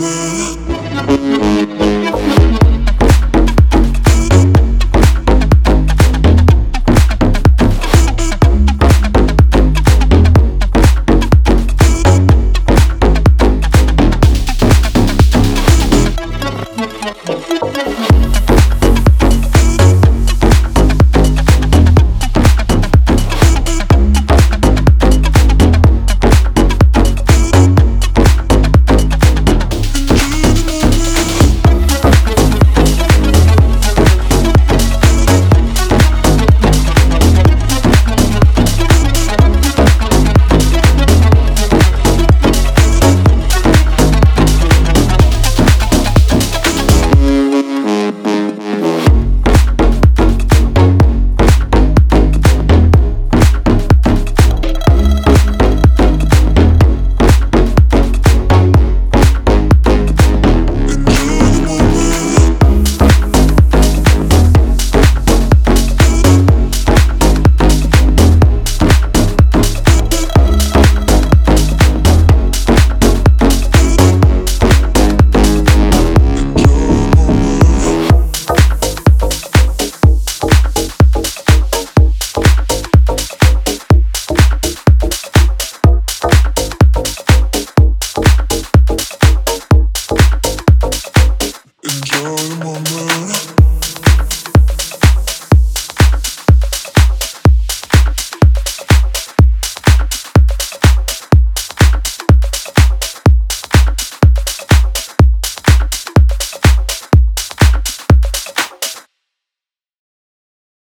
me.